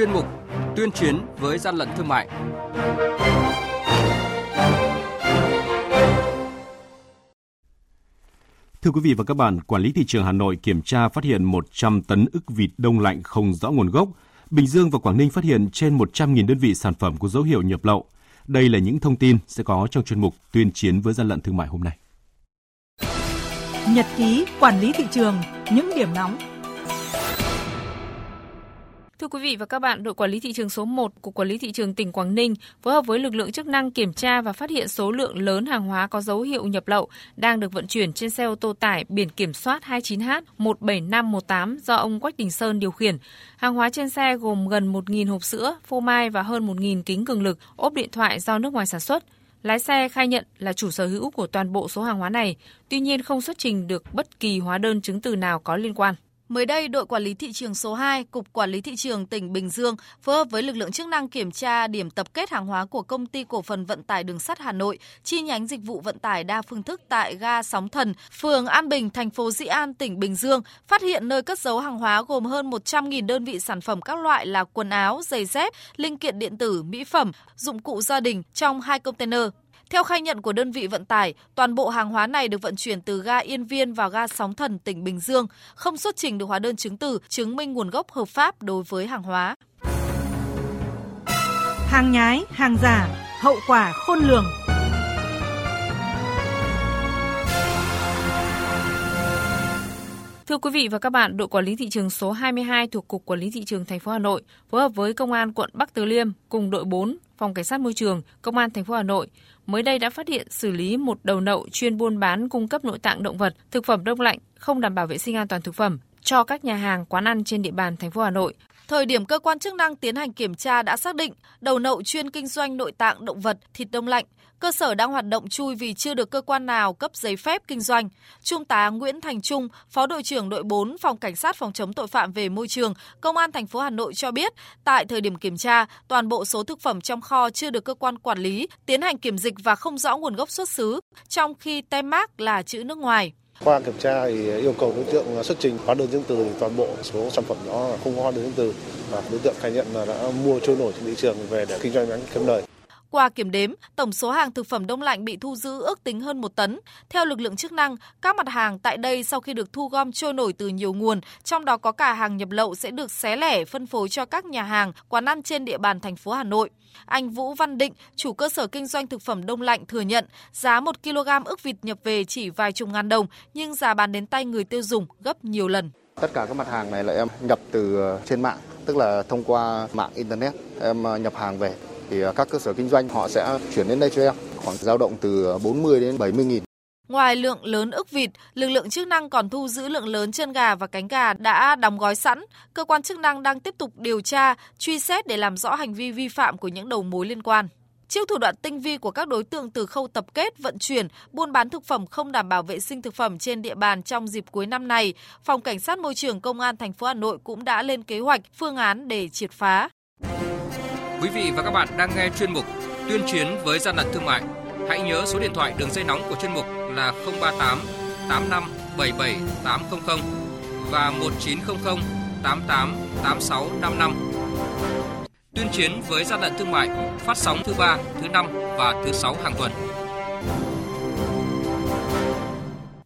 chuyên mục Tuyên chiến với gian lận thương mại. Thưa quý vị và các bạn, Quản lý thị trường Hà Nội kiểm tra phát hiện 100 tấn ức vịt đông lạnh không rõ nguồn gốc. Bình Dương và Quảng Ninh phát hiện trên 100.000 đơn vị sản phẩm có dấu hiệu nhập lậu. Đây là những thông tin sẽ có trong chuyên mục Tuyên chiến với gian lận thương mại hôm nay. Nhật ký quản lý thị trường, những điểm nóng Thưa quý vị và các bạn, đội quản lý thị trường số 1 của Quản lý thị trường tỉnh Quảng Ninh phối hợp với lực lượng chức năng kiểm tra và phát hiện số lượng lớn hàng hóa có dấu hiệu nhập lậu đang được vận chuyển trên xe ô tô tải biển kiểm soát 29H17518 do ông Quách Đình Sơn điều khiển. Hàng hóa trên xe gồm gần 1.000 hộp sữa, phô mai và hơn 1.000 kính cường lực, ốp điện thoại do nước ngoài sản xuất. Lái xe khai nhận là chủ sở hữu của toàn bộ số hàng hóa này, tuy nhiên không xuất trình được bất kỳ hóa đơn chứng từ nào có liên quan. Mới đây, đội quản lý thị trường số 2, Cục Quản lý thị trường tỉnh Bình Dương phối hợp với lực lượng chức năng kiểm tra điểm tập kết hàng hóa của công ty cổ phần vận tải đường sắt Hà Nội, chi nhánh dịch vụ vận tải đa phương thức tại ga Sóng Thần, phường An Bình, thành phố Dĩ An, tỉnh Bình Dương, phát hiện nơi cất giấu hàng hóa gồm hơn 100.000 đơn vị sản phẩm các loại là quần áo, giày dép, linh kiện điện tử, mỹ phẩm, dụng cụ gia đình trong hai container. Theo khai nhận của đơn vị vận tải, toàn bộ hàng hóa này được vận chuyển từ ga Yên Viên vào ga Sóng Thần, tỉnh Bình Dương, không xuất trình được hóa đơn chứng từ chứng minh nguồn gốc hợp pháp đối với hàng hóa. Hàng nhái, hàng giả, hậu quả khôn lường. Thưa quý vị và các bạn, đội quản lý thị trường số 22 thuộc Cục Quản lý thị trường thành phố Hà Nội phối hợp với Công an quận Bắc Từ Liêm cùng đội 4 Phòng Cảnh sát Môi trường, Công an thành phố Hà Nội mới đây đã phát hiện xử lý một đầu nậu chuyên buôn bán cung cấp nội tạng động vật, thực phẩm đông lạnh không đảm bảo vệ sinh an toàn thực phẩm cho các nhà hàng, quán ăn trên địa bàn thành phố Hà Nội. Thời điểm cơ quan chức năng tiến hành kiểm tra đã xác định đầu nậu chuyên kinh doanh nội tạng động vật, thịt đông lạnh, cơ sở đang hoạt động chui vì chưa được cơ quan nào cấp giấy phép kinh doanh. Trung tá Nguyễn Thành Trung, Phó đội trưởng đội 4 Phòng Cảnh sát phòng chống tội phạm về môi trường, Công an thành phố Hà Nội cho biết, tại thời điểm kiểm tra, toàn bộ số thực phẩm trong kho chưa được cơ quan quản lý tiến hành kiểm dịch và không rõ nguồn gốc xuất xứ, trong khi tem mác là chữ nước ngoài. Qua kiểm tra thì yêu cầu đối tượng xuất trình hóa đơn chứng từ thì toàn bộ số sản phẩm đó không có hóa đơn chứng từ và đối tượng khai nhận là đã mua trôi nổi trên thị trường về để kinh doanh bán kiếm lời. Qua kiểm đếm, tổng số hàng thực phẩm đông lạnh bị thu giữ ước tính hơn một tấn. Theo lực lượng chức năng, các mặt hàng tại đây sau khi được thu gom trôi nổi từ nhiều nguồn, trong đó có cả hàng nhập lậu sẽ được xé lẻ phân phối cho các nhà hàng, quán ăn trên địa bàn thành phố Hà Nội. Anh Vũ Văn Định, chủ cơ sở kinh doanh thực phẩm đông lạnh thừa nhận giá 1 kg ức vịt nhập về chỉ vài chục ngàn đồng, nhưng giá bán đến tay người tiêu dùng gấp nhiều lần. Tất cả các mặt hàng này là em nhập từ ờ, trên mạng, tức là thông qua mạng Internet, em ờ, nhập hàng về thì à, các cơ sở kinh doanh họ sẽ chuyển đến đây cho em khoảng dao động từ à, 40 đến 70 nghìn. Ngoài lượng lớn ức vịt, lực lượng chức năng còn thu giữ lượng lớn chân gà và cánh gà đã đóng gói sẵn. Cơ quan chức năng đang tiếp tục điều tra, truy xét để làm rõ hành vi vi phạm của những đầu mối liên quan. Chiêu thủ đoạn tinh vi của các đối tượng từ khâu tập kết, vận chuyển, buôn bán thực phẩm không đảm bảo vệ sinh thực phẩm trên địa bàn trong dịp cuối năm này, Phòng Cảnh sát Môi trường Công an thành phố Hà Nội cũng đã lên kế hoạch, phương án để triệt phá. Quý vị và các bạn đang nghe chuyên mục Tuyên chiến với gian lận thương mại. Hãy nhớ số điện thoại đường dây nóng của chuyên mục là 038 85 77 800 và 1900 88 86 55. Tuyên chiến với gian lận thương mại phát sóng thứ ba, thứ năm và thứ sáu hàng tuần.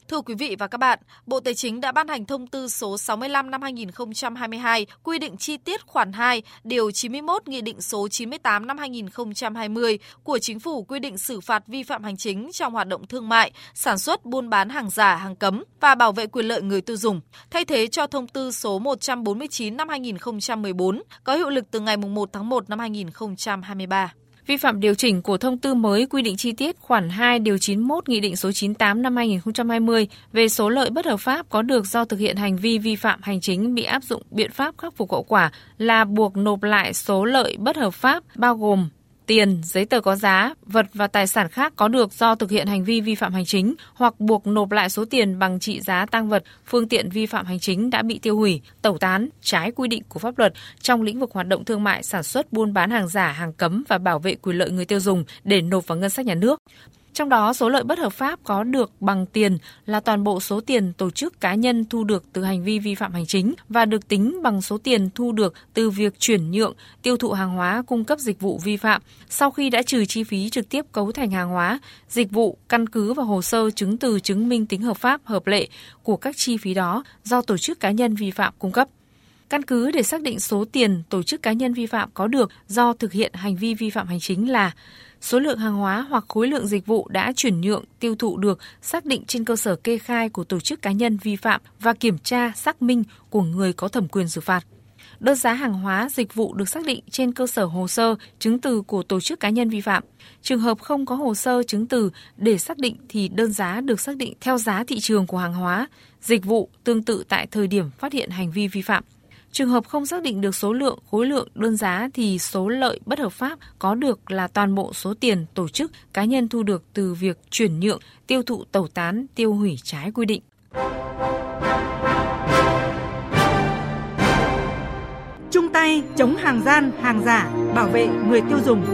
Thưa quý vị và các bạn, Bộ Tài chính đã ban hành thông tư số 65 năm 2022 quy định chi tiết khoản 2, điều 91 Nghị định số 98 năm 2020 của Chính phủ quy định xử phạt vi phạm hành chính trong hoạt động thương mại, sản xuất, buôn bán hàng giả, hàng cấm và bảo vệ quyền lợi người tiêu dùng, thay thế cho thông tư số 149 năm 2014 có hiệu lực từ ngày 1 tháng 1 năm 2023 vi phạm điều chỉnh của thông tư mới quy định chi tiết khoản 2 điều 91 Nghị định số 98 năm 2020 về số lợi bất hợp pháp có được do thực hiện hành vi vi phạm hành chính bị áp dụng biện pháp khắc phục hậu quả là buộc nộp lại số lợi bất hợp pháp bao gồm tiền, giấy tờ có giá, vật và tài sản khác có được do thực hiện hành vi vi phạm hành chính hoặc buộc nộp lại số tiền bằng trị giá tăng vật, phương tiện vi phạm hành chính đã bị tiêu hủy, tẩu tán trái quy định của pháp luật trong lĩnh vực hoạt động thương mại, sản xuất, buôn bán hàng giả, hàng cấm và bảo vệ quyền lợi người tiêu dùng để nộp vào ngân sách nhà nước. Trong đó, số lợi bất hợp pháp có được bằng tiền là toàn bộ số tiền tổ chức cá nhân thu được từ hành vi vi phạm hành chính và được tính bằng số tiền thu được từ việc chuyển nhượng, tiêu thụ hàng hóa cung cấp dịch vụ vi phạm sau khi đã trừ chi phí trực tiếp cấu thành hàng hóa, dịch vụ căn cứ vào hồ sơ chứng từ chứng minh tính hợp pháp, hợp lệ của các chi phí đó do tổ chức cá nhân vi phạm cung cấp. Căn cứ để xác định số tiền tổ chức cá nhân vi phạm có được do thực hiện hành vi vi phạm hành chính là số lượng hàng hóa hoặc khối lượng dịch vụ đã chuyển nhượng, tiêu thụ được xác định trên cơ sở kê khai của tổ chức cá nhân vi phạm và kiểm tra xác minh của người có thẩm quyền xử phạt. Đơn giá hàng hóa, dịch vụ được xác định trên cơ sở hồ sơ, chứng từ của tổ chức cá nhân vi phạm. Trường hợp không có hồ sơ chứng từ để xác định thì đơn giá được xác định theo giá thị trường của hàng hóa, dịch vụ tương tự tại thời điểm phát hiện hành vi vi phạm. Trường hợp không xác định được số lượng, khối lượng, đơn giá thì số lợi bất hợp pháp có được là toàn bộ số tiền tổ chức cá nhân thu được từ việc chuyển nhượng, tiêu thụ tẩu tán, tiêu hủy trái quy định. Chung tay chống hàng gian, hàng giả, bảo vệ người tiêu dùng.